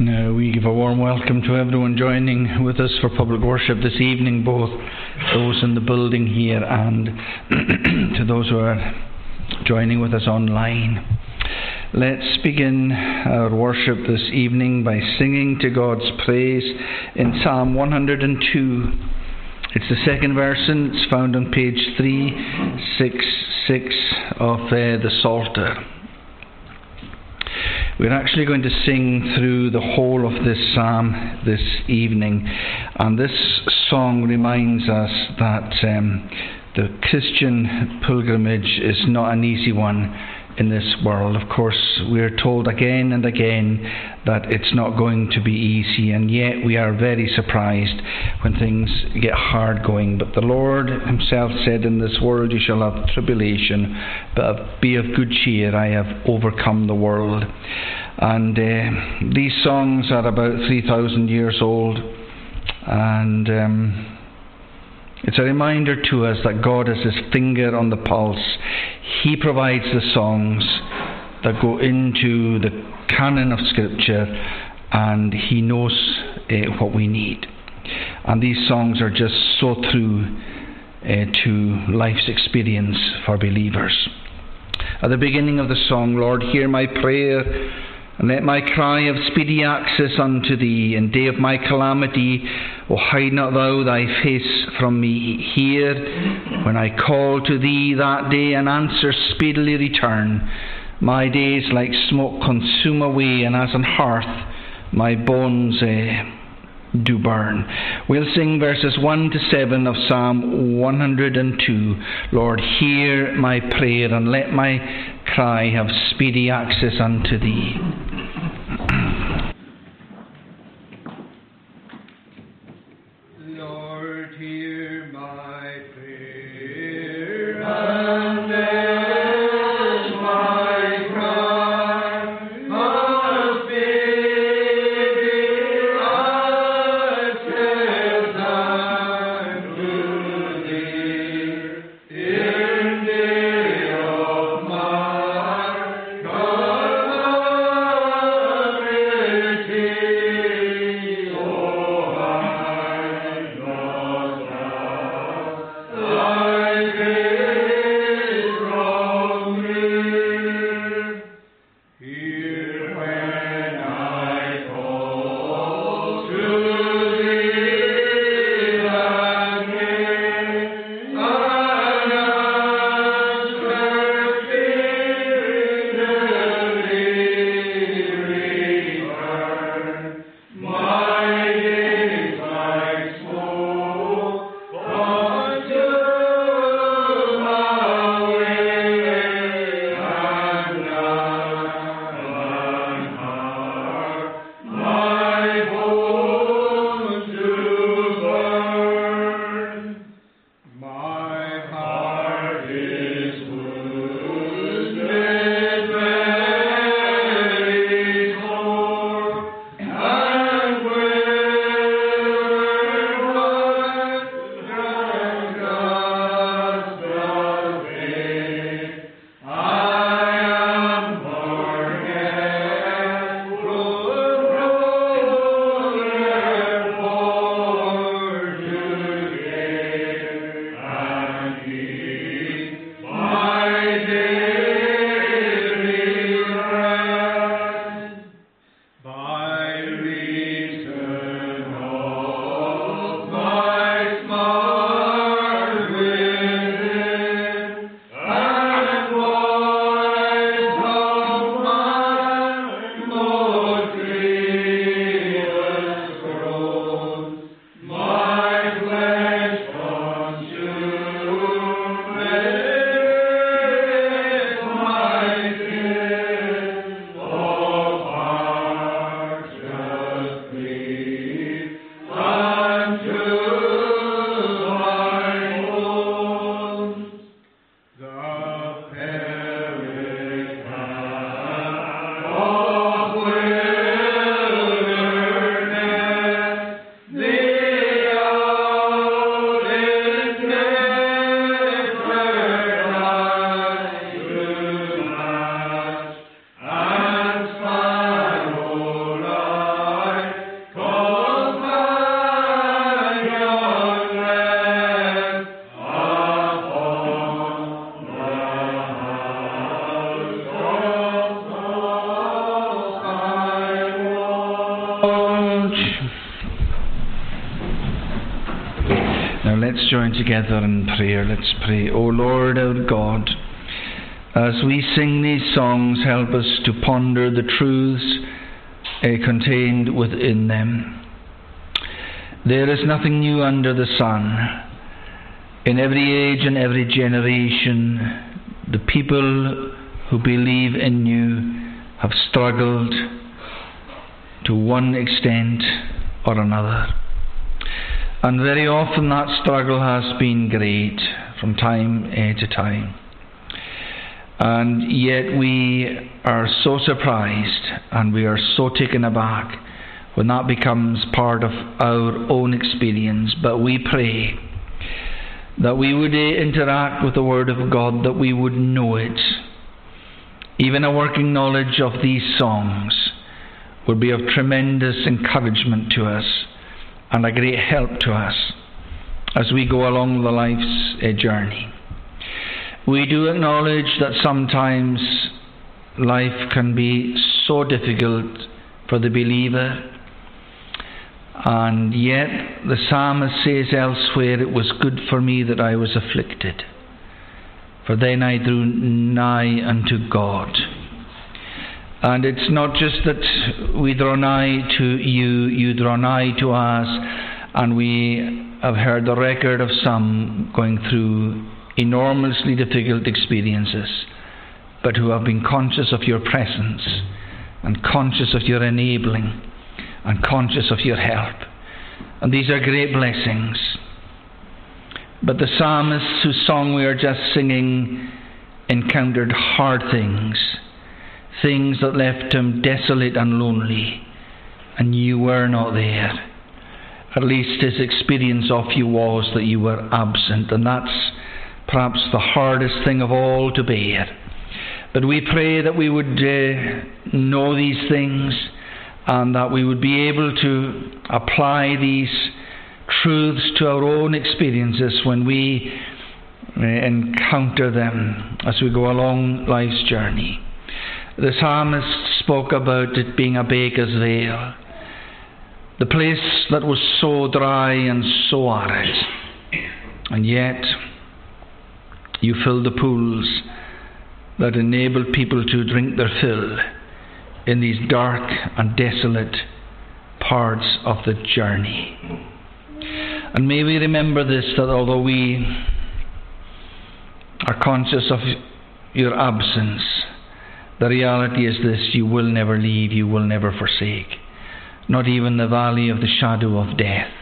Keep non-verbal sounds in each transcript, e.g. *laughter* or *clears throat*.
Now, we give a warm welcome to everyone joining with us for public worship this evening, both those in the building here and *clears throat* to those who are joining with us online. Let's begin our worship this evening by singing to God's praise in Psalm 102. It's the second verse, and it's found on page 366 of uh, the Psalter. We're actually going to sing through the whole of this psalm this evening, and this song reminds us that um, the Christian pilgrimage is not an easy one in this world. Of course, we're told again and again that it's not going to be easy, and yet we are very surprised when things get hard going. But the Lord Himself said, In this world you shall have tribulation, but be of good cheer, I have overcome the world. And uh, these songs are about 3,000 years old, and um, it's a reminder to us that God has His finger on the pulse. He provides the songs that go into the canon of Scripture, and He knows uh, what we need. And these songs are just so true uh, to life's experience for believers. At the beginning of the song, Lord, hear my prayer and let my cry have speedy access unto thee. In day of my calamity, O hide not thou thy face from me. Hear when I call to thee that day, and answer speedily return. My days like smoke consume away, and as an hearth my bones uh, do burn. We'll sing verses 1 to 7 of Psalm 102. Lord, hear my prayer, and let my cry have speedy access unto thee. Together in prayer. Let's pray. O Lord our God, as we sing these songs, help us to ponder the truths uh, contained within them. There is nothing new under the sun. In every age and every generation, the people who believe in you have struggled to one extent or another. And very often that struggle has been great from time eh, to time. And yet we are so surprised and we are so taken aback when that becomes part of our own experience. But we pray that we would eh, interact with the Word of God, that we would know it. Even a working knowledge of these songs would be of tremendous encouragement to us and a great help to us as we go along the life's uh, journey. We do acknowledge that sometimes life can be so difficult for the believer, and yet the psalmist says elsewhere, It was good for me that I was afflicted, for then I drew nigh unto God. And it's not just that we draw nigh to you, you draw nigh to us, and we have heard the record of some going through enormously difficult experiences, but who have been conscious of your presence and conscious of your enabling and conscious of your help. And these are great blessings. But the psalmist whose song we are just singing encountered hard things things that left him desolate and lonely, and you were not there. At least his experience of you was that you were absent, and that's perhaps the hardest thing of all to bear. But we pray that we would uh, know these things and that we would be able to apply these truths to our own experiences when we uh, encounter them as we go along life's journey. The psalmist spoke about it being a Baca's vale, the place that was so dry and so arid, and yet you filled the pools that enabled people to drink their fill in these dark and desolate parts of the journey. And may we remember this that although we are conscious of your absence, the reality is this you will never leave, you will never forsake, not even the valley of the shadow of death.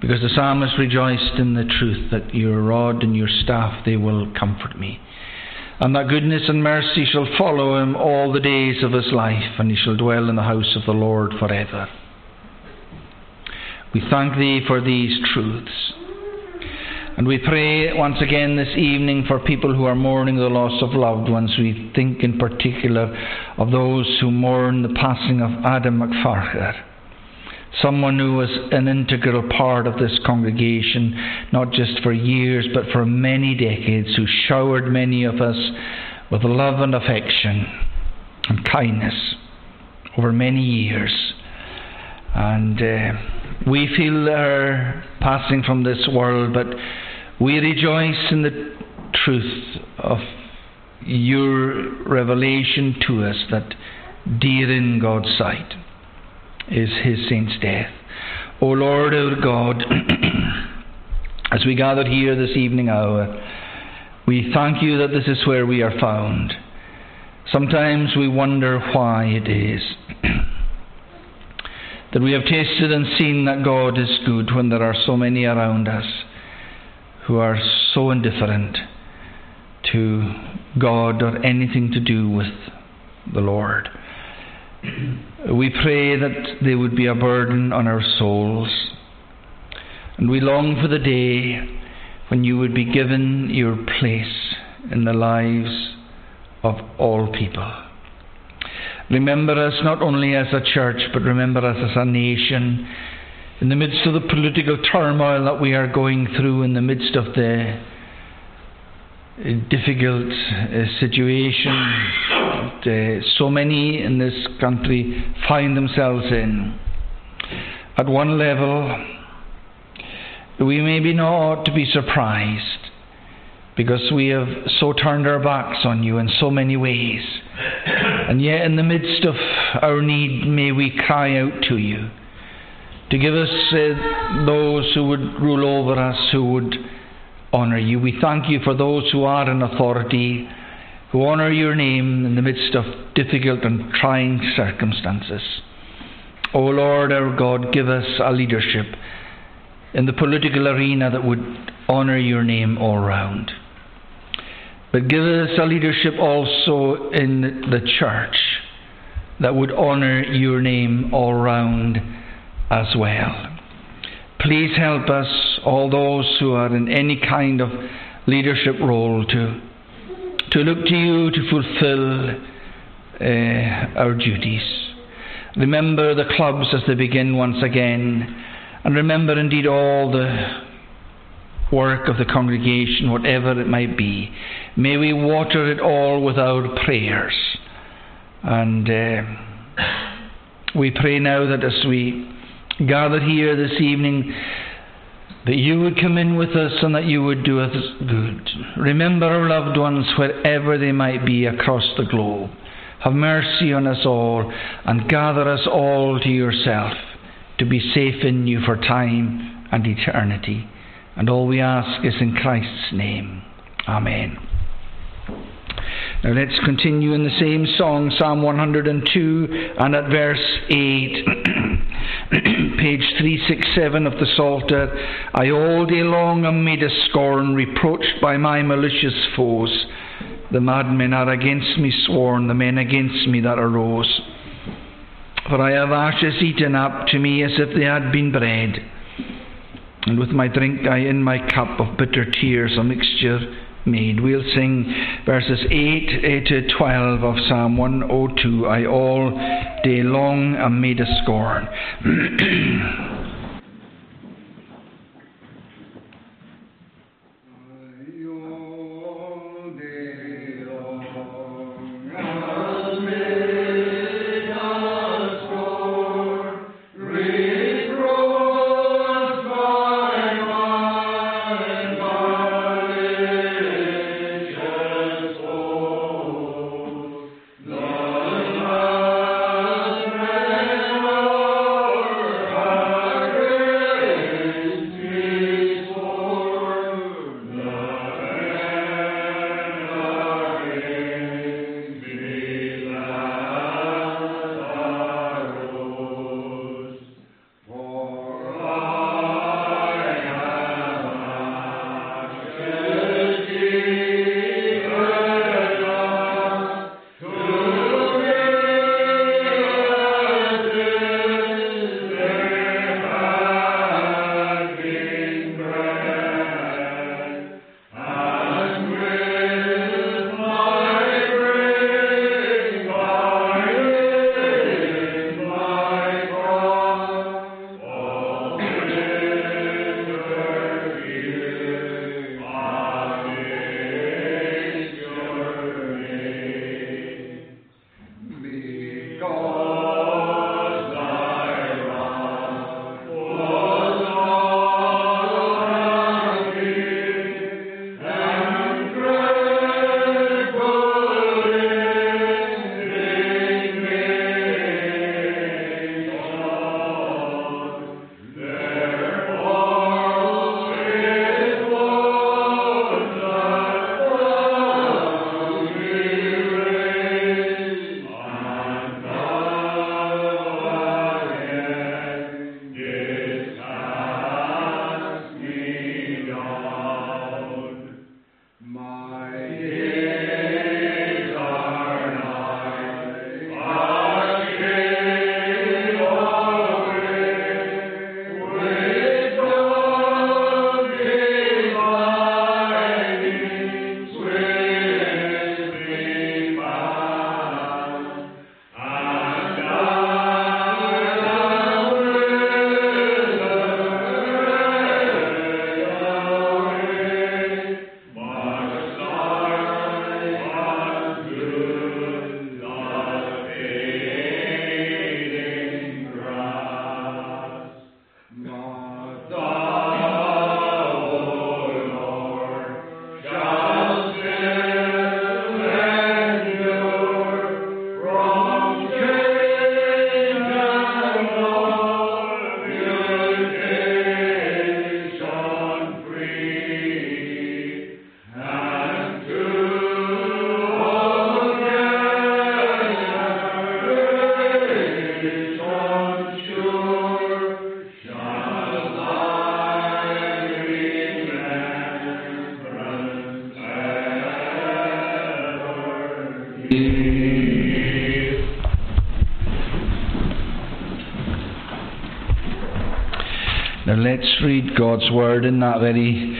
Because the psalmist rejoiced in the truth that your rod and your staff, they will comfort me. And that goodness and mercy shall follow him all the days of his life, and he shall dwell in the house of the Lord forever. We thank thee for these truths. And we pray once again this evening for people who are mourning the loss of loved ones. We think in particular of those who mourn the passing of Adam McFarcher, someone who was an integral part of this congregation, not just for years but for many decades, who showered many of us with love and affection and kindness over many years. And uh, we feel her passing from this world, but we rejoice in the truth of your revelation to us that dear in God's sight is his saint's death. O Lord our God, *clears throat* as we gather here this evening hour, we thank you that this is where we are found. Sometimes we wonder why it is *clears throat* that we have tasted and seen that God is good when there are so many around us who are so indifferent to God or anything to do with the Lord. We pray that they would be a burden on our souls. And we long for the day when you would be given your place in the lives of all people. Remember us not only as a church, but remember us as a nation in the midst of the political turmoil that we are going through, in the midst of the uh, difficult uh, situation that uh, so many in this country find themselves in, at one level, we may be not to be surprised because we have so turned our backs on you in so many ways. And yet, in the midst of our need, may we cry out to you to give us uh, those who would rule over us, who would honour you. We thank you for those who are in authority, who honour your name in the midst of difficult and trying circumstances. O Lord our God, give us a leadership in the political arena that would honour your name all round. But give us a leadership also in the church that would honour your name all round as well. Please help us, all those who are in any kind of leadership role, to, to look to you to fulfill uh, our duties. Remember the clubs as they begin once again, and remember indeed all the work of the congregation, whatever it might be. May we water it all with our prayers. And uh, we pray now that as we gather here this evening, that you would come in with us and that you would do us good. Remember our loved ones wherever they might be across the globe. Have mercy on us all and gather us all to yourself to be safe in you for time and eternity. And all we ask is in Christ's name. Amen. Now let's continue in the same song, Psalm 102, and at verse 8, *clears throat* page 367 of the Psalter. I all day long am made a scorn, reproached by my malicious foes. The madmen are against me sworn, the men against me that arose. For I have ashes eaten up to me as if they had been bread and with my drink I in my cup of bitter tears a mixture made. We'll sing verses 8, 8 to 12 of Psalm 102. I all day long am made a scorn. *clears throat* let's read God's word in that very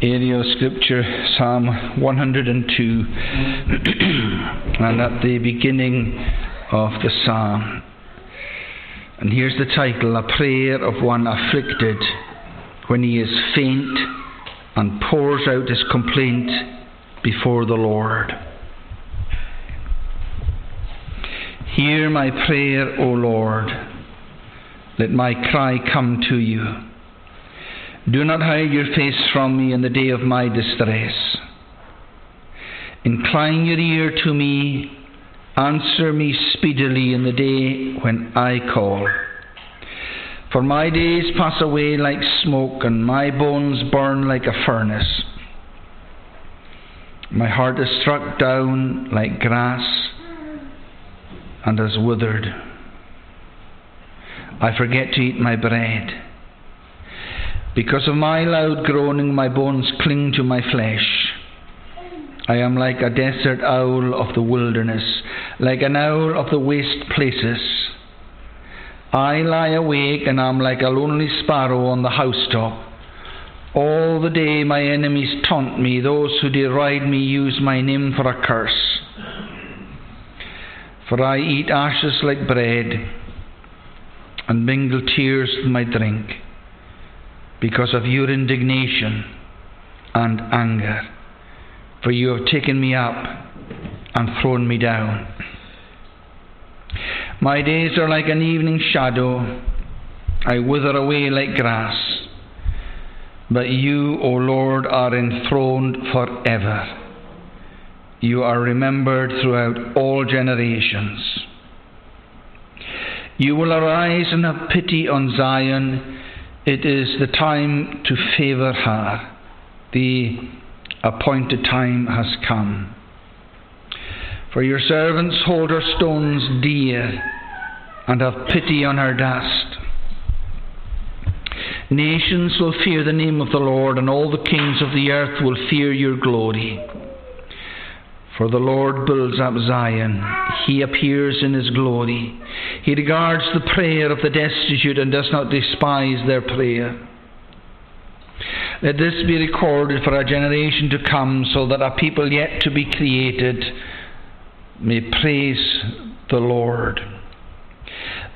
area of scripture, Psalm 102, *clears throat* and at the beginning of the psalm. And here's the title A Prayer of One Afflicted when he is faint and pours out his complaint before the Lord. Hear my prayer, O Lord. Let my cry come to you. Do not hide your face from me in the day of my distress. Incline your ear to me. Answer me speedily in the day when I call. For my days pass away like smoke, and my bones burn like a furnace. My heart is struck down like grass and has withered. I forget to eat my bread. Because of my loud groaning, my bones cling to my flesh. I am like a desert owl of the wilderness, like an owl of the waste places. I lie awake and am like a lonely sparrow on the housetop. All the day my enemies taunt me, those who deride me use my name for a curse. For I eat ashes like bread and mingle tears with my drink because of your indignation and anger. For you have taken me up and thrown me down. My days are like an evening shadow. I wither away like grass. But you, O Lord, are enthroned forever. You are remembered throughout all generations. You will arise and have pity on Zion. It is the time to favour her. The appointed time has come. For your servants hold her stones dear and have pity on her dust. Nations will fear the name of the Lord, and all the kings of the earth will fear your glory. For the Lord builds up Zion, he appears in his glory. He regards the prayer of the destitute and does not despise their prayer. Let this be recorded for a generation to come, so that a people yet to be created may praise the Lord.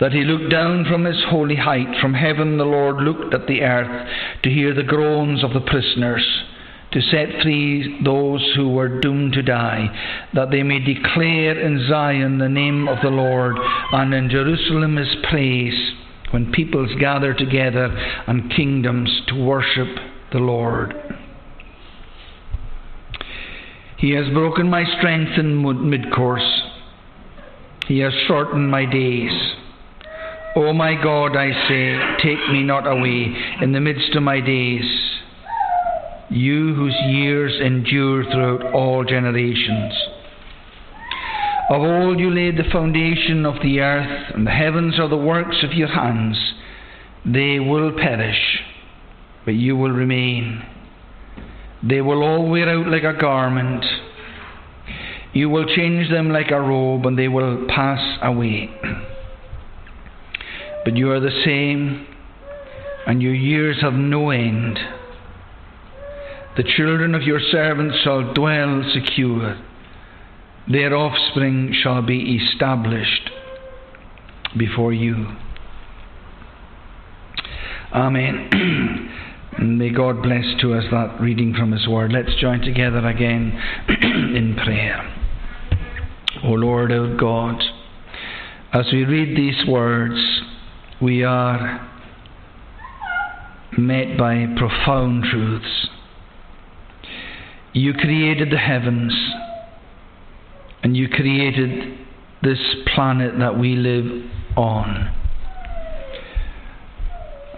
That he looked down from his holy height, from heaven the Lord looked at the earth to hear the groans of the prisoners to set free those who were doomed to die, that they may declare in Zion the name of the Lord, and in Jerusalem his praise, when peoples gather together and kingdoms to worship the Lord. He has broken my strength in mid course. He has shortened my days. O my God, I say, take me not away in the midst of my days you whose years endure throughout all generations. Of old you laid the foundation of the earth, and the heavens are the works of your hands. They will perish, but you will remain. They will all wear out like a garment. You will change them like a robe, and they will pass away. But you are the same, and your years have no end. The children of your servants shall dwell secure, their offspring shall be established before you. Amen. *clears throat* May God bless to us that reading from His Word. Let's join together again *clears throat* in prayer. O Lord, our God, as we read these words, we are met by profound truths. You created the heavens and you created this planet that we live on.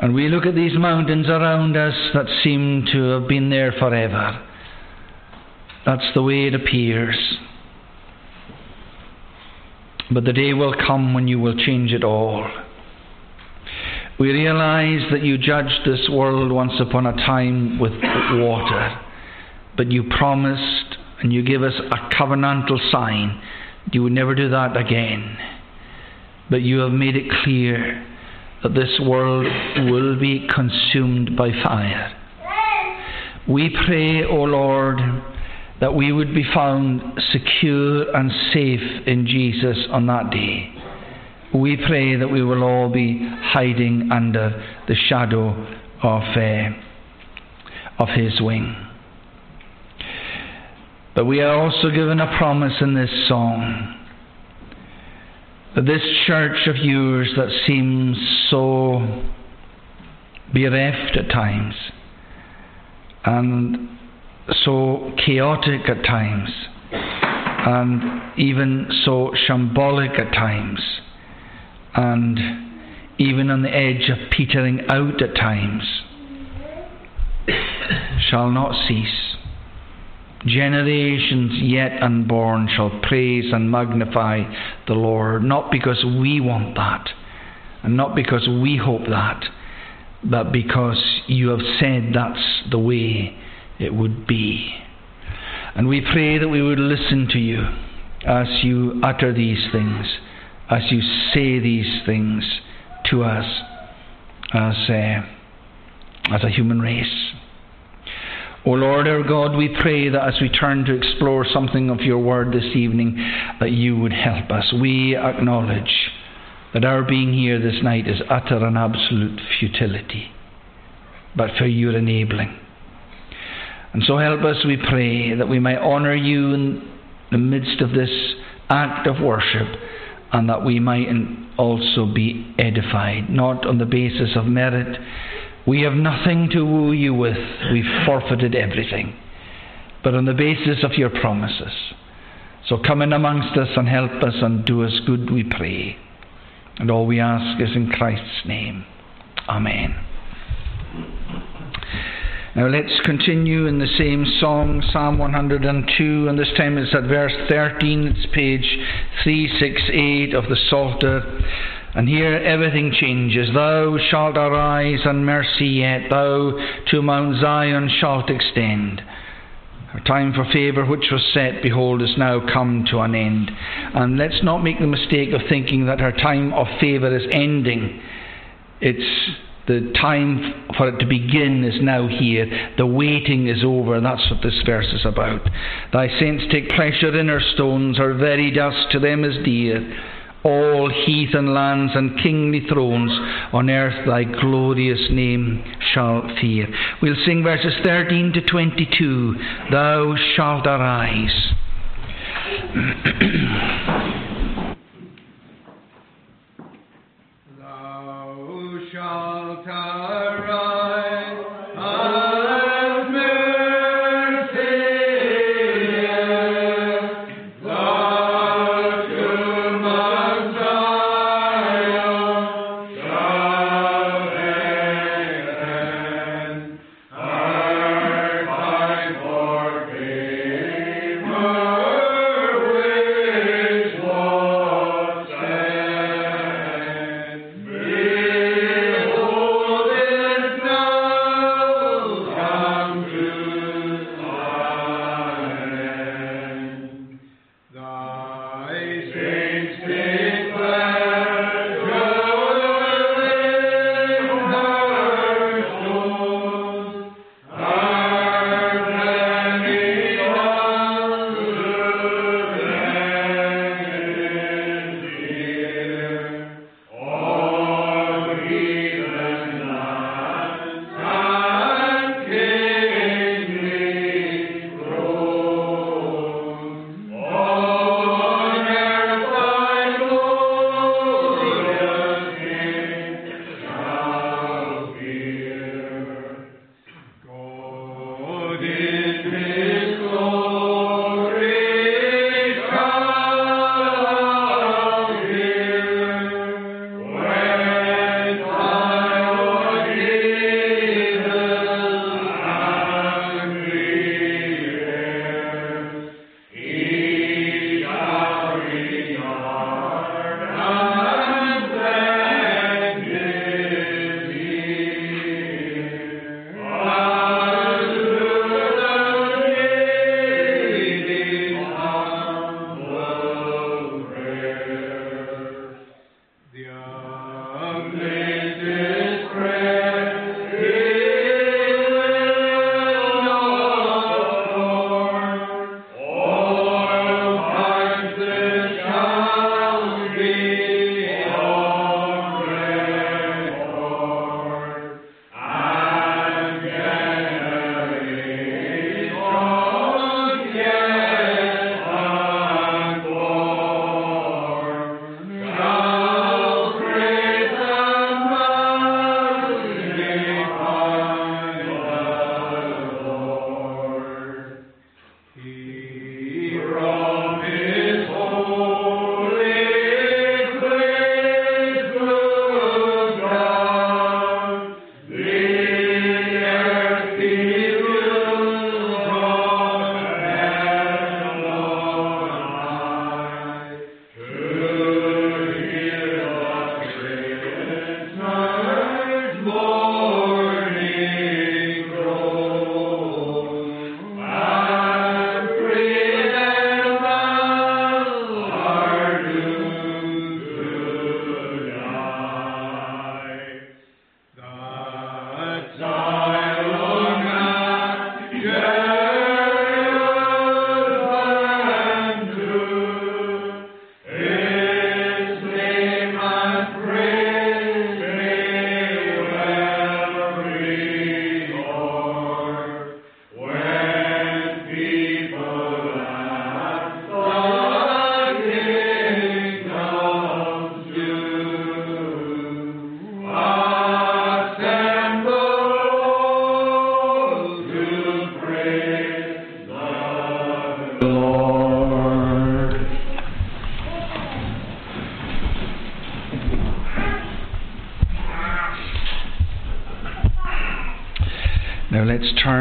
And we look at these mountains around us that seem to have been there forever. That's the way it appears. But the day will come when you will change it all. We realize that you judged this world once upon a time with water. But you promised and you give us a covenantal sign you would never do that again. But you have made it clear that this world will be consumed by fire. We pray, O Lord, that we would be found secure and safe in Jesus on that day. We pray that we will all be hiding under the shadow of, uh, of His wing. But we are also given a promise in this song. That this church of yours that seems so bereft at times and so chaotic at times and even so shambolic at times and even on the edge of petering out at times shall not cease Generations yet unborn shall praise and magnify the Lord, not because we want that, and not because we hope that, but because you have said that's the way it would be. And we pray that we would listen to you as you utter these things, as you say these things to us as a, as a human race. O Lord our God, we pray that as we turn to explore something of your word this evening, that you would help us. We acknowledge that our being here this night is utter and absolute futility, but for your enabling. And so help us, we pray, that we may honour you in the midst of this act of worship, and that we might also be edified, not on the basis of merit we have nothing to woo you with. We've forfeited everything. But on the basis of your promises. So come in amongst us and help us and do us good, we pray. And all we ask is in Christ's name. Amen. Now let's continue in the same song, Psalm 102, and this time it's at verse 13, it's page 368 of the Psalter. And here everything changes. Thou shalt arise and mercy yet, thou to Mount Zion shalt extend. Her time for favour which was set, behold, is now come to an end. And let's not make the mistake of thinking that her time of favour is ending. It's the time for it to begin is now here. The waiting is over. And that's what this verse is about. Thy saints take pleasure in her stones, her very dust to them is dear all heathen lands and kingly thrones on earth thy glorious name shall fear. We'll sing verses 13 to 22. Thou shalt arise. *clears throat* Thou shalt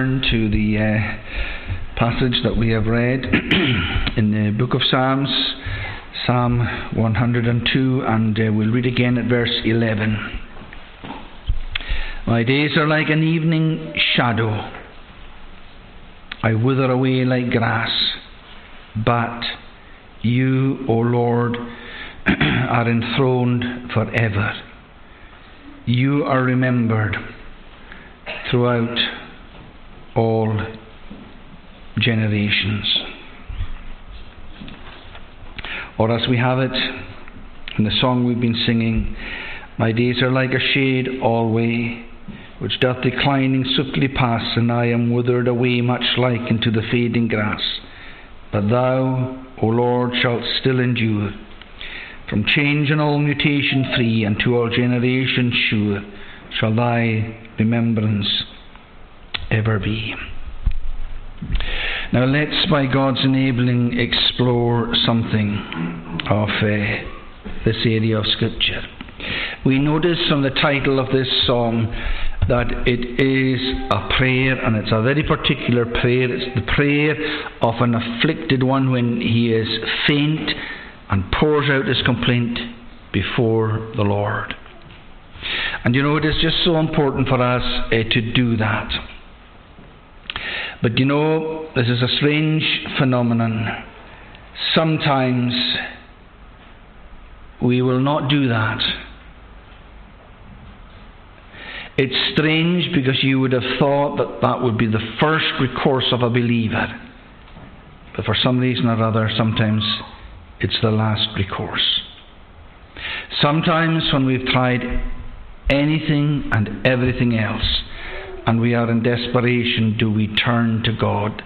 turn to the uh, passage that we have read *clears throat* in the book of Psalms, Psalm 102, and uh, we'll read again at verse 11. My days are like an evening shadow. I wither away like grass, but you, O Lord, *clears throat* are enthroned forever. You are remembered throughout all generations. Or as we have it in the song we've been singing, My days are like a shade alway, which doth declining swiftly pass, and I am withered away much like into the fading grass. But thou, O Lord, shalt still endure, from change and all mutation free, and to all generations sure, shall thy remembrance ever be. Now let's, by God's enabling, explore something of uh, this area of Scripture. We notice from the title of this song that it is a prayer, and it's a very particular prayer. It's the prayer of an afflicted one when he is faint and pours out his complaint before the Lord. And you know, it is just so important for us uh, to do that. But you know, this is a strange phenomenon. Sometimes we will not do that. It's strange because you would have thought that that would be the first recourse of a believer. But for some reason or other, sometimes it's the last recourse. Sometimes when we've tried anything and everything else, and we are in desperation, do we turn to God?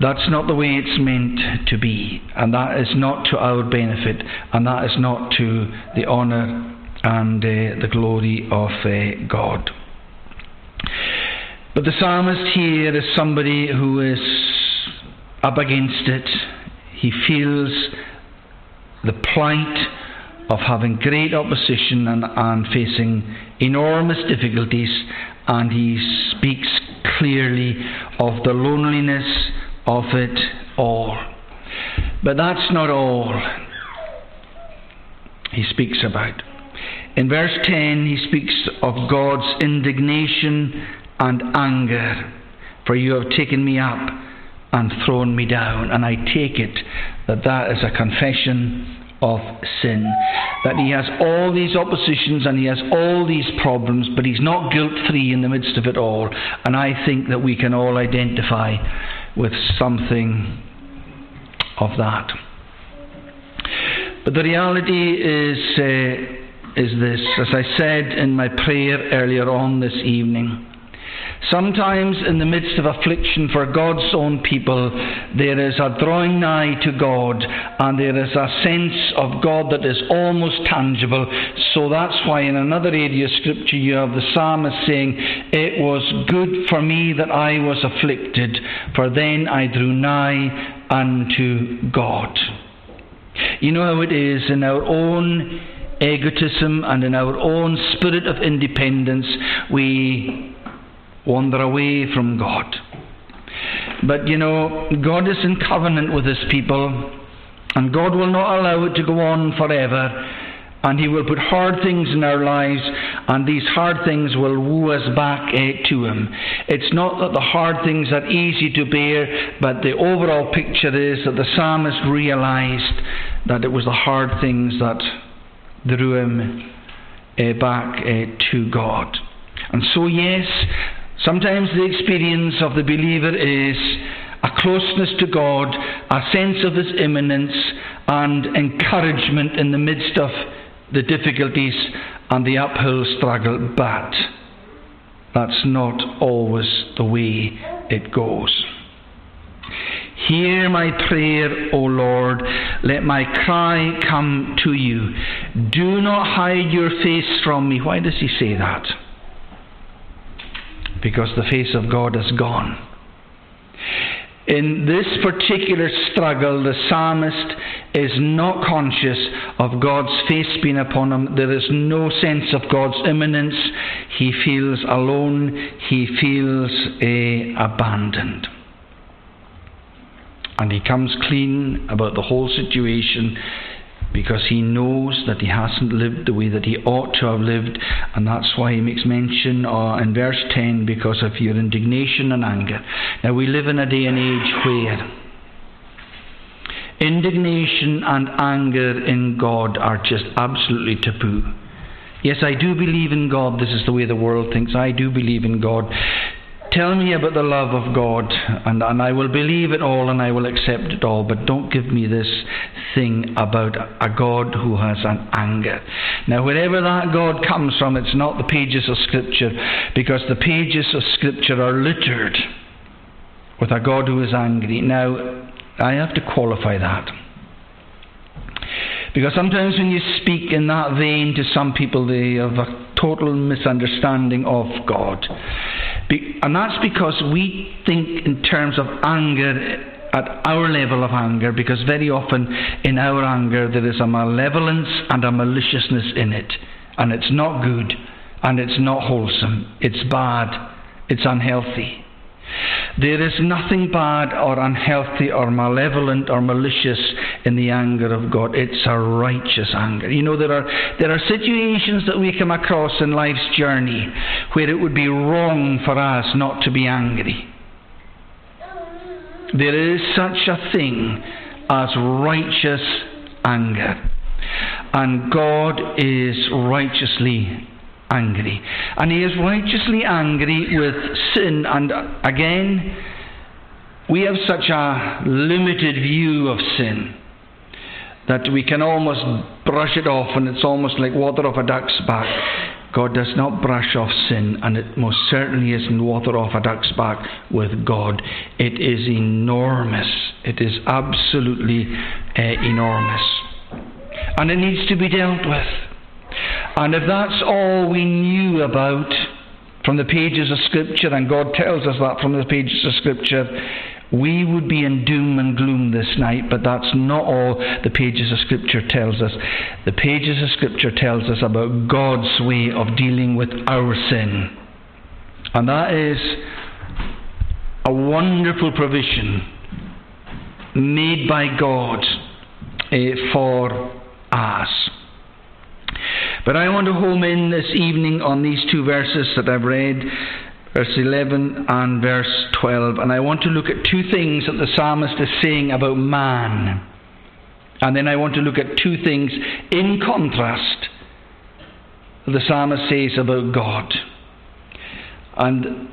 That's not the way it's meant to be, and that is not to our benefit, and that is not to the honour and uh, the glory of uh, God. But the psalmist here is somebody who is up against it. He feels the plight of having great opposition and, and facing enormous difficulties and he speaks clearly of the loneliness of it all. But that's not all he speaks about. In verse 10, he speaks of God's indignation and anger, for you have taken me up and thrown me down. And I take it that that is a confession of sin. That he has all these oppositions and he has all these problems, but he's not guilt free in the midst of it all. And I think that we can all identify with something of that. But the reality is, uh, is this, as I said in my prayer earlier on this evening. Sometimes, in the midst of affliction for God's own people, there is a drawing nigh to God, and there is a sense of God that is almost tangible. So that's why, in another area of Scripture, you have the psalmist saying, It was good for me that I was afflicted, for then I drew nigh unto God. You know how it is in our own egotism and in our own spirit of independence, we wander away from God. But you know, God is in covenant with His people, and God will not allow it to go on forever. And He will put hard things in our lives, and these hard things will woo us back eh, to Him. It's not that the hard things are easy to bear, but the overall picture is that the psalmist realized that it was the hard things that drew him eh, back eh, to God. And so, yes, Sometimes the experience of the believer is a closeness to God, a sense of His immanence, and encouragement in the midst of the difficulties and the uphill struggle. But that's not always the way it goes. Hear my prayer, O Lord. Let my cry come to you. Do not hide your face from me. Why does he say that? Because the face of God is gone. In this particular struggle, the psalmist is not conscious of God's face being upon him. There is no sense of God's immanence. He feels alone. He feels uh, abandoned. And he comes clean about the whole situation because he knows that he hasn't lived the way that he ought to have lived, and that's why he makes mention uh, in verse 10 because of your indignation and anger. Now, we live in a day and age where indignation and anger in God are just absolutely taboo. Yes, I do believe in God. This is the way the world thinks. I do believe in God. Tell me about the love of God, and, and I will believe it all and I will accept it all, but don't give me this thing about a God who has an anger. Now, wherever that God comes from, it's not the pages of Scripture, because the pages of Scripture are littered with a God who is angry. Now, I have to qualify that. Because sometimes when you speak in that vein to some people, they have a total misunderstanding of God. And that's because we think in terms of anger at our level of anger, because very often in our anger there is a malevolence and a maliciousness in it. And it's not good, and it's not wholesome, it's bad, it's unhealthy. There is nothing bad or unhealthy or malevolent or malicious in the anger of God. It's a righteous anger. You know, there are, there are situations that we come across in life's journey where it would be wrong for us not to be angry. There is such a thing as righteous anger. And God is righteously angry. And he is righteously angry with sin. And again, we have such a limited view of sin that we can almost brush it off and it's almost like water off a duck's back. God does not brush off sin, and it most certainly isn't water off a duck's back with God. It is enormous. It is absolutely uh, enormous. And it needs to be dealt with. And if that's all we knew about from the pages of Scripture, and God tells us that from the pages of Scripture, we would be in doom and gloom this night, but that's not all the pages of Scripture tells us. The pages of Scripture tells us about God's way of dealing with our sin. And that is a wonderful provision made by God uh, for us. But I want to home in this evening on these two verses that I've read, verse 11 and verse 12. And I want to look at two things that the psalmist is saying about man. And then I want to look at two things in contrast that the psalmist says about God. And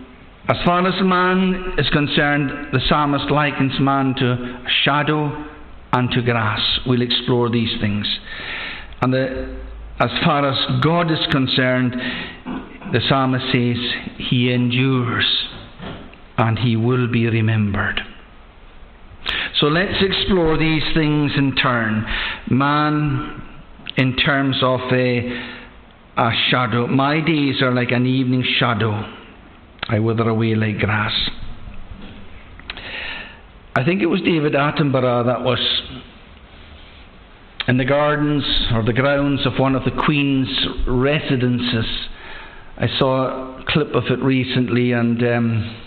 as far as man is concerned, the psalmist likens man to a shadow and to grass. We'll explore these things. And the, as far as God is concerned, the psalmist says, He endures and He will be remembered. So let's explore these things in turn. Man, in terms of a, a shadow. My days are like an evening shadow. I wither away like grass. I think it was David Attenborough that was in the gardens or the grounds of one of the Queen's residences. I saw a clip of it recently, and um,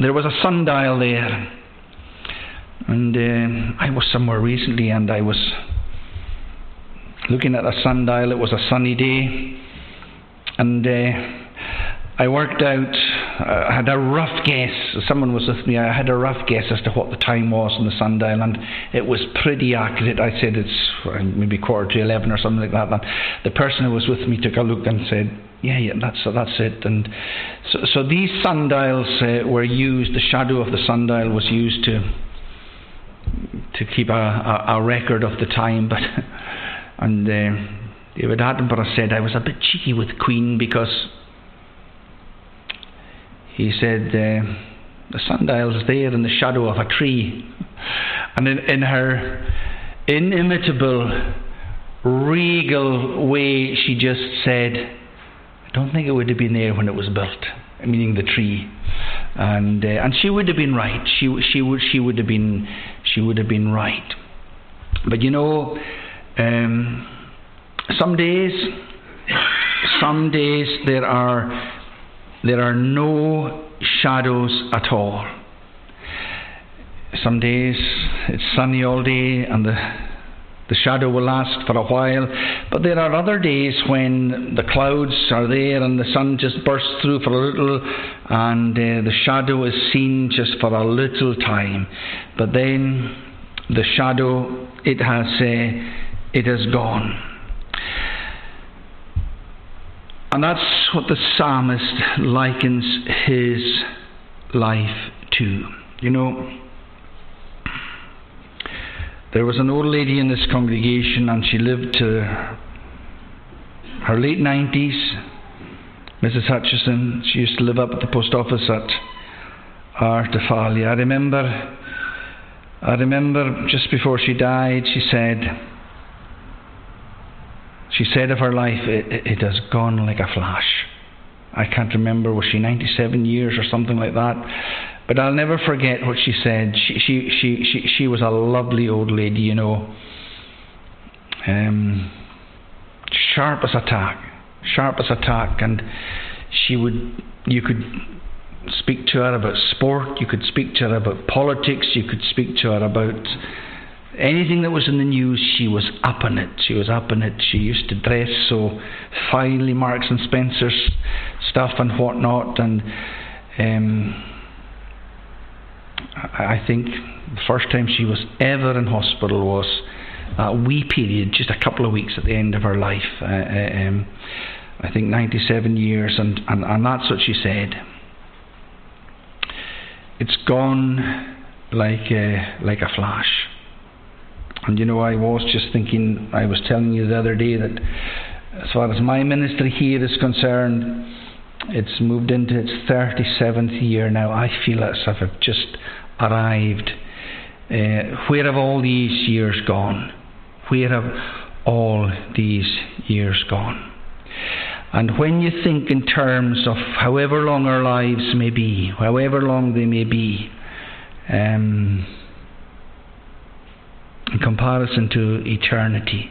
there was a sundial there. And uh, I was somewhere recently, and I was looking at a sundial. It was a sunny day, and uh, I worked out, uh, I had a rough guess, someone was with me, I had a rough guess as to what the time was on the sundial, and it was pretty accurate. I said it's maybe quarter to 11 or something like that. And the person who was with me took a look and said, yeah, yeah, that's, that's it. And so, so these sundials uh, were used, the shadow of the sundial was used to, to keep a, a, a record of the time, but, *laughs* and uh, David Attenborough said I was a bit cheeky with Queen because he said, uh, The sundial's there in the shadow of a tree. And in, in her inimitable, regal way, she just said, I don't think it would have been there when it was built, meaning the tree. And, uh, and she would have been right. She, she, would, she, would have been, she would have been right. But you know, um, some days, some days there are there are no shadows at all. Some days it's sunny all day and the, the shadow will last for a while, but there are other days when the clouds are there and the sun just bursts through for a little and uh, the shadow is seen just for a little time. But then the shadow, it has, uh, it has gone. And that's what the psalmist likens his life to. You know, there was an old lady in this congregation, and she lived to her late 90s. Mrs. Hutchison, she used to live up at the post office at Artafallie. I remember, I remember just before she died, she said, she said of her life, it, it, has gone like a flash. I can't remember, was she 97 years or something like that? But I'll never forget what she said. She, she, she, she, she was a lovely old lady, you know. Um, sharp as a tack. Sharp as a tack. And she would, you could speak to her about sport, you could speak to her about politics, you could speak to her about Anything that was in the news, she was up on it. She was up on it. She used to dress so finely, Marks and Spencer's stuff and whatnot. And um, I think the first time she was ever in hospital was a wee period, just a couple of weeks at the end of her life. Uh, uh um, I think 97 years, and, and, and that's what she said. It's gone like a, like a flash. And you know, I was just thinking, I was telling you the other day that as far as my ministry here is concerned, it's moved into its 37th year now. I feel as if I've just arrived. Uh, where have all these years gone? Where have all these years gone? And when you think in terms of however long our lives may be, however long they may be, um, in comparison to eternity,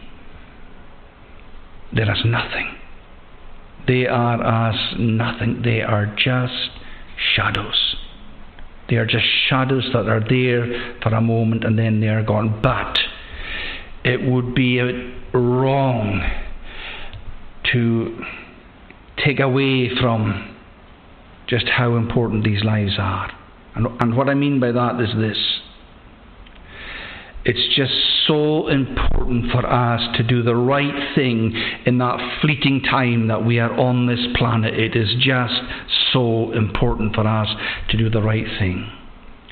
there is nothing. They are as nothing. They are just shadows. They are just shadows that are there for a moment and then they are gone. But it would be wrong to take away from just how important these lives are. And, and what I mean by that is this It's just so important for us to do the right thing in that fleeting time that we are on this planet. It is just so important for us to do the right thing.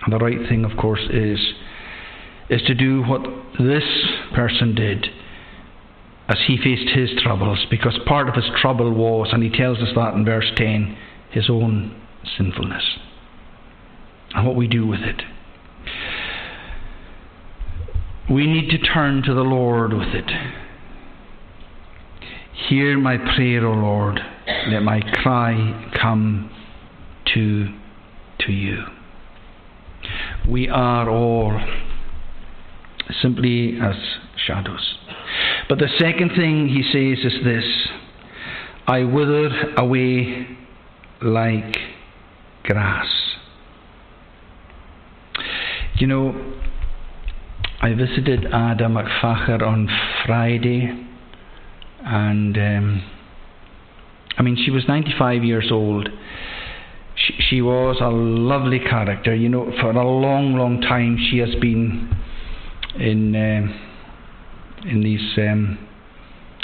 And the right thing, of course, is, is to do what this person did as he faced his troubles, because part of his trouble was, and he tells us that in verse 10, his own sinfulness. And what we do with it. We need to turn to the Lord with it. Hear my prayer, O Lord. Let my cry come to, to you. We are all simply as shadows. But the second thing he says is this I wither away like grass. You know, I visited Ada McFacher on Friday, and um, I mean, she was 95 years old. She, she was a lovely character. You know, for a long, long time, she has been in. Uh, in these um,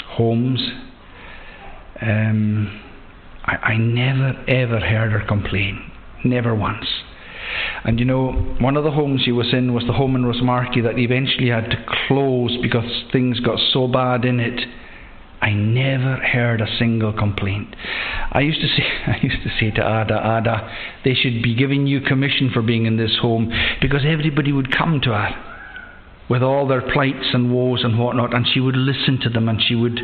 homes. Um, I, I never ever heard her complain, never once. And you know, one of the homes she was in was the home in Rosemarkie that eventually had to close because things got so bad in it. I never heard a single complaint. I used to *laughs* say, I used to say to Ada, Ada, they should be giving you commission for being in this home because everybody would come to her with all their plights and woes and whatnot, and she would listen to them, and she would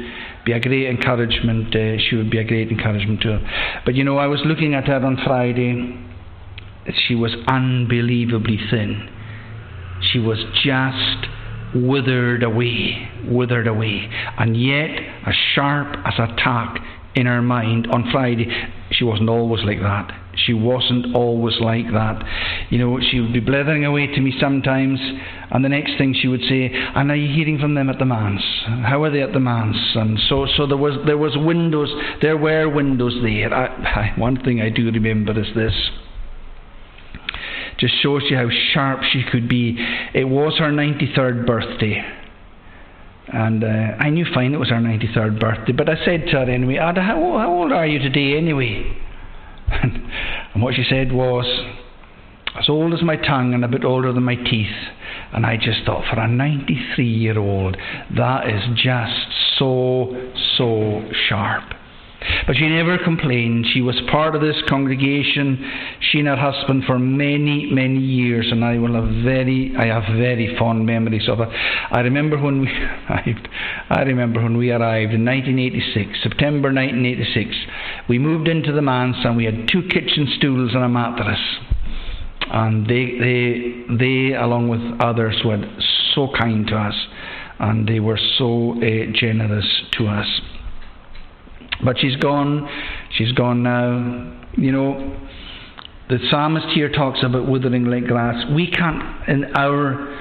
be a great encouragement. Uh, she would be a great encouragement to her. But you know, I was looking at her on Friday. She was unbelievably thin. She was just withered away, withered away, and yet as sharp as a tack in her mind on Friday. She wasn't always like that. She wasn't always like that. You know, she would be blithering away to me sometimes, and the next thing she would say, "And are you hearing from them at the manse? How are they at the manse?" And so, so there was there was windows. There were windows there. I, I, *laughs* one thing I do remember is this. Just shows you how sharp she could be. It was her 93rd birthday. And uh, I knew fine it was her 93rd birthday, but I said to her anyway, Ada, how, how old are you today anyway? *laughs* and what she said was, as old as my tongue and a bit older than my teeth. And I just thought, for a 93 year old, that is just so, so sharp. But she never complained. She was part of this congregation, she and her husband, for many, many years, and I will have very, I have very fond memories of her. I remember when we *laughs* arrived. I remember when we arrived in 1986, September 1986. We moved into the manse and we had two kitchen stools and a mattress. And they, they, they, along with others, were so kind to us, and they were so uh, generous to us. But she's gone. She's gone now. You know, the psalmist here talks about withering like grass. We can't, in our,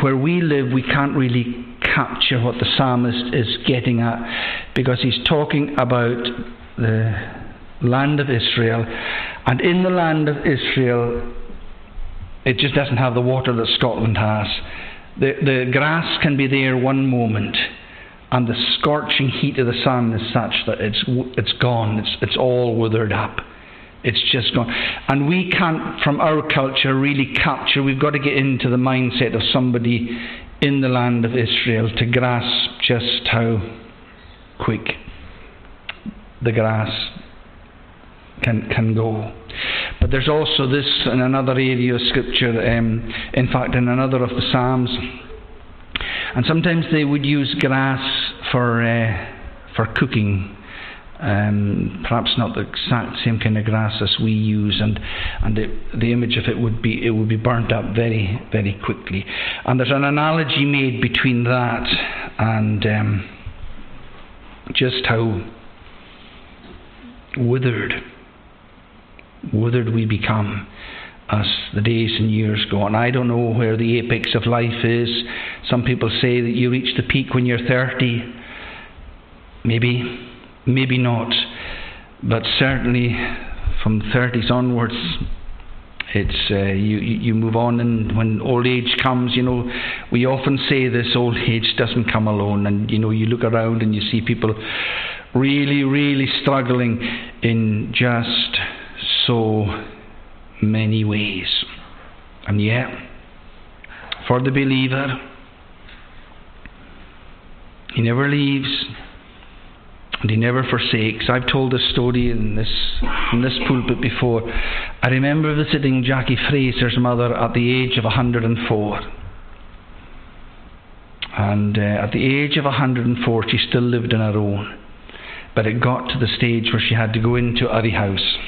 where we live, we can't really capture what the psalmist is getting at because he's talking about the land of Israel. And in the land of Israel, it just doesn't have the water that Scotland has. The, the grass can be there one moment and the scorching heat of the sun is such that it's, it's gone, it's, it's all withered up. It's just gone. And we can't, from our culture, really capture, we've got to get into the mindset of somebody in the land of Israel to grasp just how quick the grass can, can go. But there's also this in another area of Scripture, um, in fact, in another of the Psalms and sometimes they would use grass for, uh, for cooking. Um, perhaps not the exact same kind of grass as we use, and and it, the image of it would be it would be burnt up very very quickly. And there's an analogy made between that and um, just how withered withered we become as the days and years go on. I don't know where the apex of life is. Some people say that you reach the peak when you're 30. Maybe, maybe not. But certainly from 30s onwards, It's uh, you you move on, and when old age comes, you know, we often say this: old age doesn't come alone. And you know, you look around and you see people really, really struggling in just so many ways. And yet, for the believer, he never leaves and he never forsakes. I've told this story in this in this pulpit before. I remember visiting Jackie Fraser's mother at the age of 104. And uh, at the age of 104, she still lived on her own. But it got to the stage where she had to go into Urry House.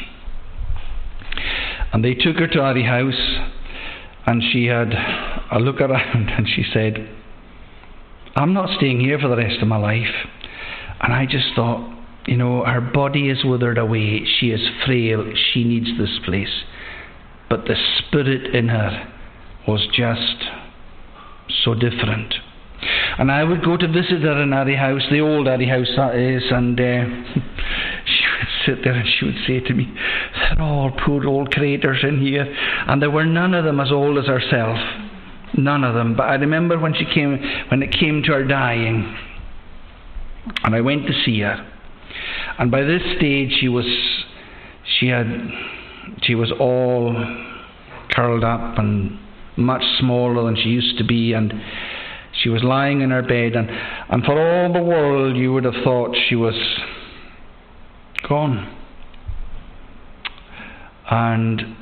And they took her to Urry House, and she had a look around, and she said, I'm not staying here for the rest of my life. And I just thought, you know, her body is withered away. She is frail. She needs this place. But the spirit in her was just so different. And I would go to visit her in Urry House, the old Urry House that is, and uh, *laughs* sit there and she would say to me, They're all poor old craters in here. And there were none of them as old as herself. None of them. But I remember when she came, when it came to her dying, and I went to see her. And by this stage, she was, she had, she was all curled up and much smaller than she used to be, and she was lying in her bed, and, and for all the world, you would have thought she was gone. And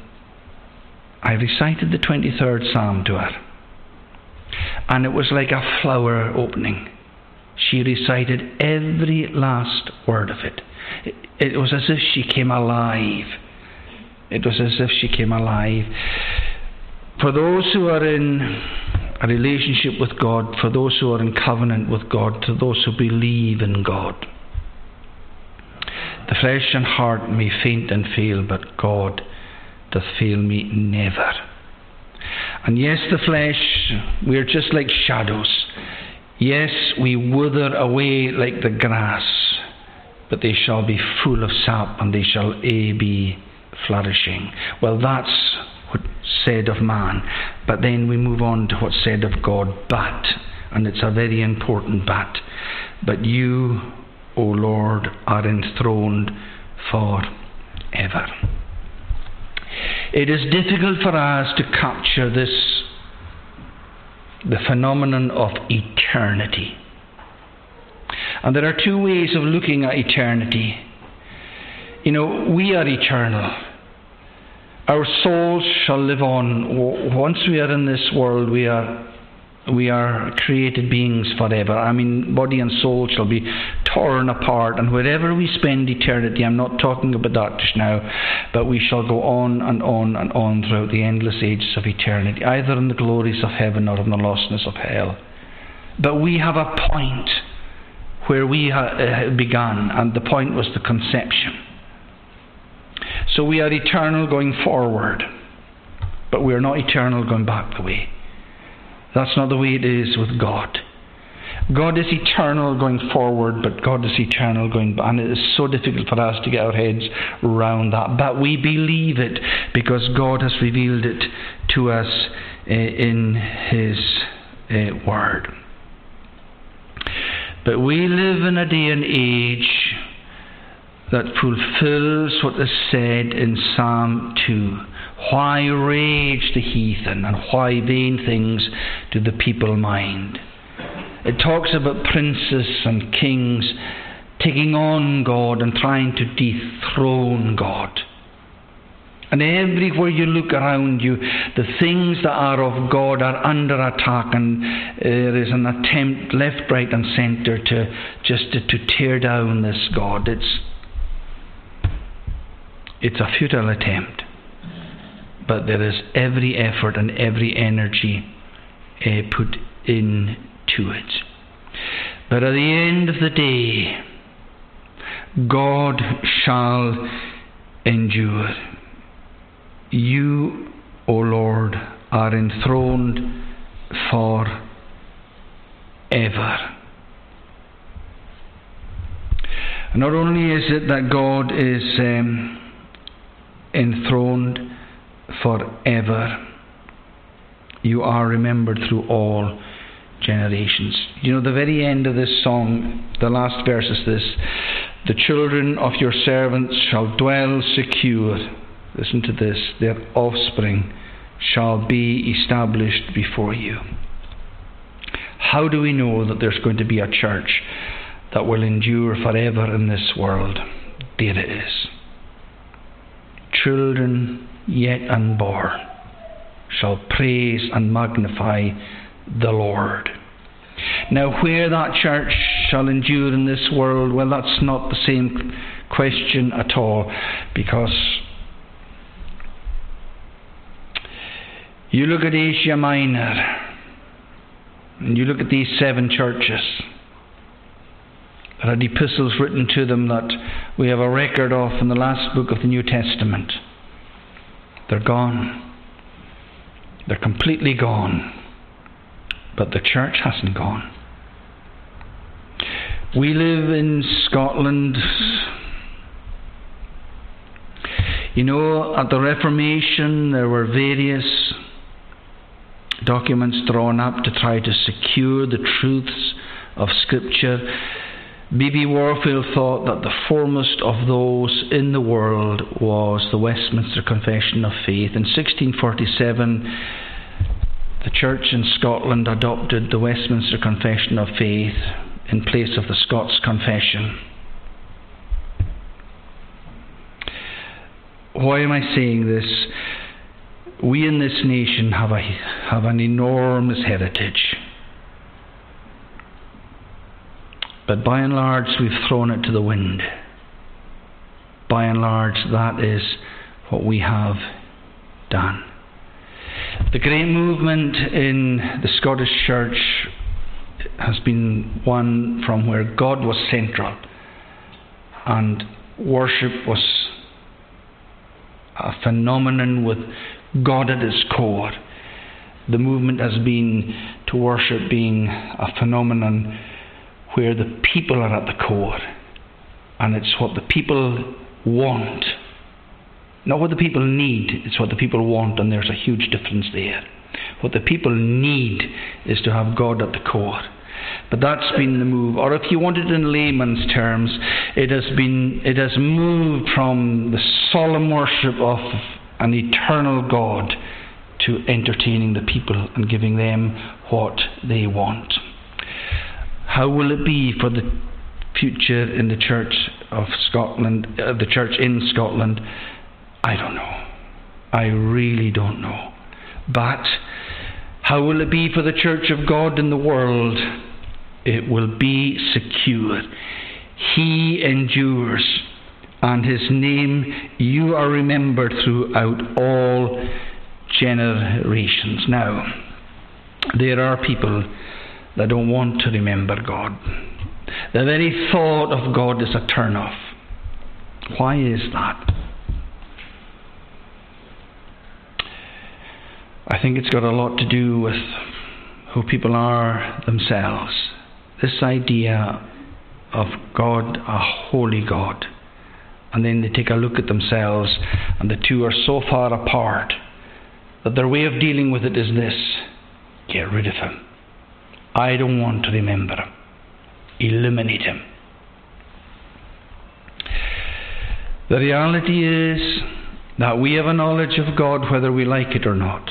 I recited the 23rd Psalm to her and it was like a flower opening. She recited every last word of it. it. It was as if she came alive. It was as if she came alive. For those who are in a relationship with God, for those who are in covenant with God, to those who believe in God, the flesh and heart may faint and fail, but God doth fail me never. And yes, the flesh, we are just like shadows. Yes, we wither away like the grass, but they shall be full of sap and they shall a be flourishing. Well, that's what's said of man. But then we move on to what's said of God. But, and it's a very important but, but you, O Lord, are enthroned for ever. It is difficult for us to capture this, the phenomenon of eternity. And there are two ways of looking at eternity. You know, we are eternal. Our souls shall live on. Once we are in this world, we are we are created beings forever. I mean, body and soul shall be torn apart, and wherever we spend eternity, I'm not talking about that just now, but we shall go on and on and on throughout the endless ages of eternity, either in the glories of heaven or in the lostness of hell. But we have a point where we uh, began, and the point was the conception. So we are eternal going forward, but we are not eternal going back the way. That's not the way it is with God. God is eternal going forward, but God is eternal going back. And it is so difficult for us to get our heads around that. But we believe it because God has revealed it to us uh, in His uh, Word. But we live in a day and age that fulfills what is said in Psalm 2. Why rage the heathen, and why vain things do the people mind? It talks about princes and kings taking on God and trying to dethrone God. And everywhere you look around you, the things that are of God are under attack, and uh, there is an attempt, left, right, and centre, to just to, to tear down this God. It's it's a futile attempt, but there is every effort and every energy uh, put into it. But at the end of the day, God shall endure. You, O Lord, are enthroned for ever. Not only is it that God is um, enthroned, forever. You are remembered through all generations. You know, the very end of this song, the last verse is this The children of your servants shall dwell secure. Listen to this their offspring shall be established before you. How do we know that there's going to be a church that will endure forever in this world? There it is. Children yet unborn shall praise and magnify the Lord. Now, where that church shall endure in this world, well, that's not the same question at all, because you look at Asia Minor, and you look at these seven churches that had epistles written to them that we have a record of in the last book of the New Testament. They're gone. They're completely gone. But the church hasn't gone. We live in Scotland. You know, at the Reformation, there were various documents drawn up to try to secure the truths of Scripture. B.B. Warfield thought that the foremost of those in the world was the Westminster Confession of Faith. In 1647, the Church in Scotland adopted the Westminster Confession of Faith in place of the Scots Confession. Why am I saying this? We in this nation have, a, have an enormous heritage. But by and large, we've thrown it to the wind. By and large, that is what we have done. The great movement in the Scottish Church has been one from where God was central and worship was a phenomenon with God at its core. The movement has been to worship being a phenomenon where the people are at the core and it's what the people want. Not what the people need, it's what the people want, and there's a huge difference there. What the people need is to have God at the core. But that's been the move. Or if you want it in layman's terms, it has been it has moved from the solemn worship of an eternal God to entertaining the people and giving them what they want. How will it be for the future in the Church of Scotland, uh, the Church in Scotland? I don't know. I really don't know. But how will it be for the Church of God in the world? It will be secure. He endures, and his name you are remembered throughout all generations. Now, there are people that don't want to remember God. The very thought of God is a turn off. Why is that? I think it's got a lot to do with who people are themselves. This idea of God, a holy God, and then they take a look at themselves, and the two are so far apart that their way of dealing with it is this get rid of him. I don't want to remember. Eliminate him. The reality is that we have a knowledge of God whether we like it or not.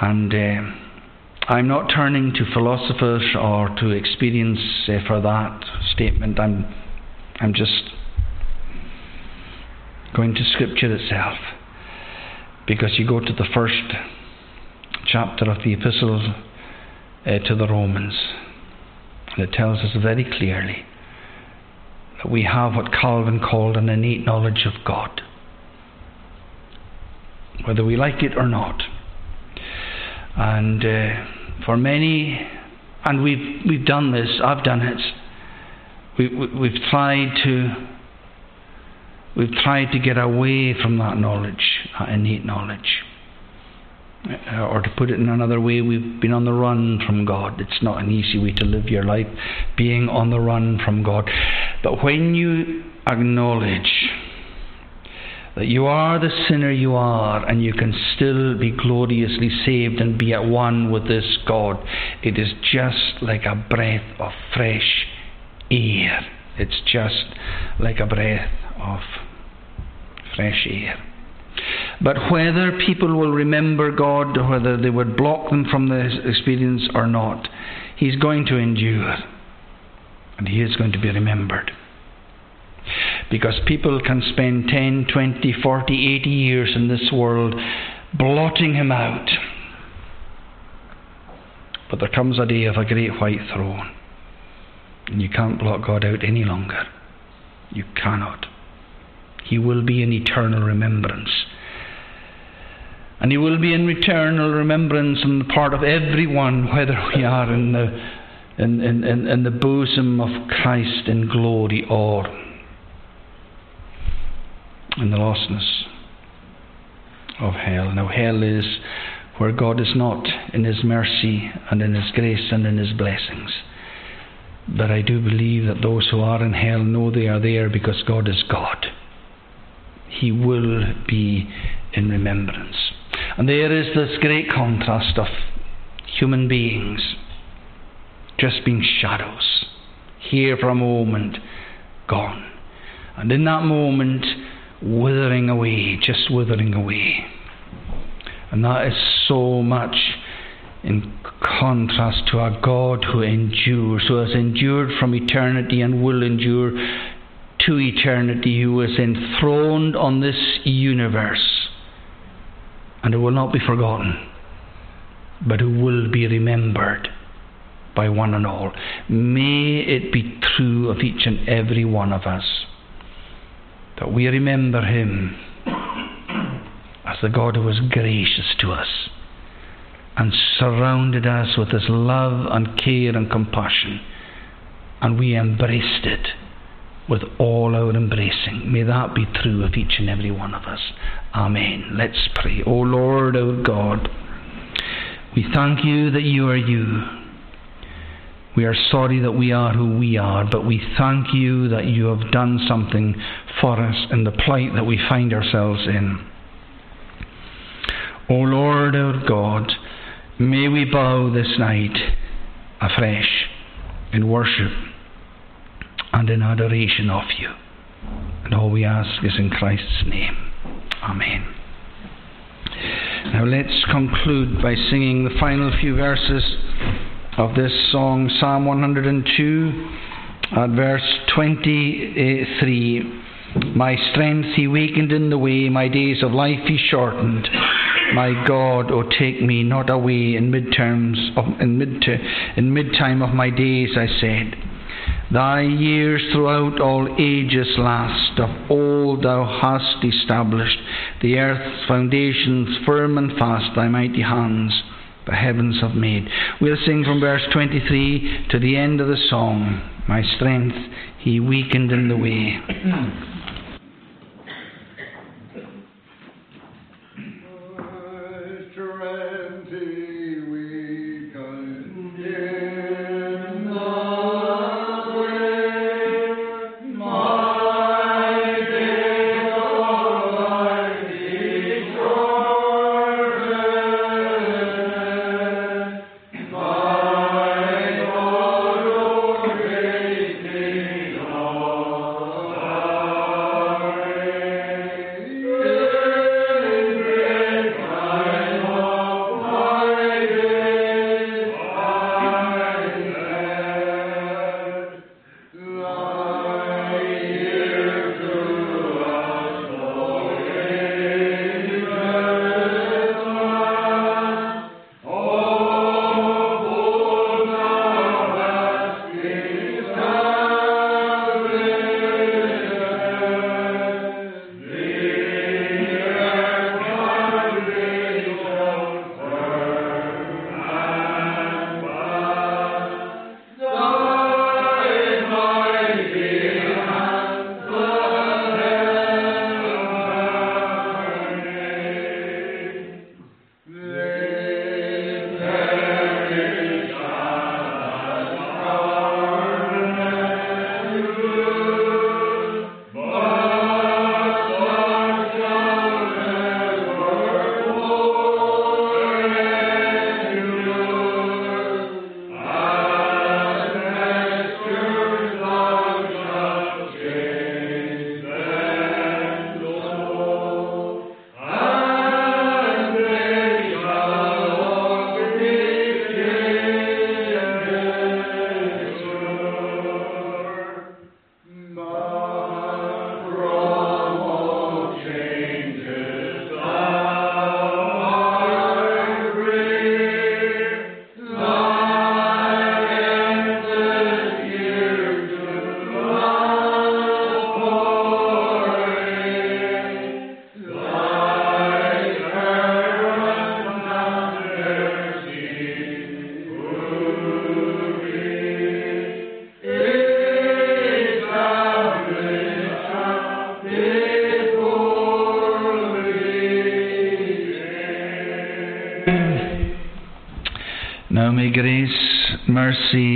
And uh, I'm not turning to philosophers or to experience uh, for that statement. I'm, I'm just going to Scripture itself. Because you go to the first chapter of the epistle uh, to the Romans, and it tells us very clearly that we have what Calvin called an innate knowledge of God, whether we like it or not. And uh, for many, and we've we've done this. I've done it. We, we, we've tried to. We've tried to get away from that knowledge, that innate knowledge. Uh, or to put it in another way, we've been on the run from God. It's not an easy way to live your life, being on the run from God. But when you acknowledge that you are the sinner you are and you can still be gloriously saved and be at one with this God. It is just like a breath of fresh air. It's just like a breath of fresh air. But whether people will remember God, whether they would block them from the experience or not, He's going to endure. And He is going to be remembered. Because people can spend 10, 20, 40, 80 years in this world blotting Him out. But there comes a day of a great white throne. And you can't blot God out any longer. You cannot. He will be in eternal remembrance. And He will be in eternal remembrance on the part of everyone, whether we are in the, in, in, in, in the bosom of Christ in glory or in the lostness of hell. Now, hell is where God is not in His mercy and in His grace and in His blessings. But I do believe that those who are in hell know they are there because God is God. He will be in remembrance. And there is this great contrast of human beings just being shadows, here for a moment, gone. And in that moment, withering away, just withering away. And that is so much in contrast to a God who endures, who has endured from eternity and will endure to eternity, who is enthroned on this universe and who will not be forgotten, but who will be remembered by one and all. May it be true of each and every one of us that we remember Him as the God who was gracious to us and surrounded us with His love and care and compassion, and we embraced it with all our embracing. May that be true of each and every one of us. Amen. Let's pray. O Lord, our God, we thank you that you are you. We are sorry that we are who we are, but we thank you that you have done something for us in the plight that we find ourselves in. O Lord our God, may we bow this night afresh in worship and in adoration of you. And all we ask is in Christ's name. Amen. Now let's conclude by singing the final few verses of this song, Psalm 102, at verse 23. My strength he weakened in the way, my days of life he shortened. My God, O oh, take me not away in midterms of, in mid in midtime of my days, I said. Thy years throughout all ages last, of old thou hast established the earth's foundations firm and fast, thy mighty hands the heavens have made. We'll sing from verse 23 to the end of the song. My strength he weakened in the way. *clears throat*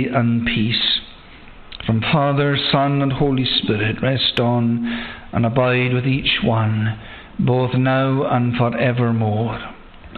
and peace from Father, Son, and Holy Spirit rest on and abide with each one, both now and for evermore.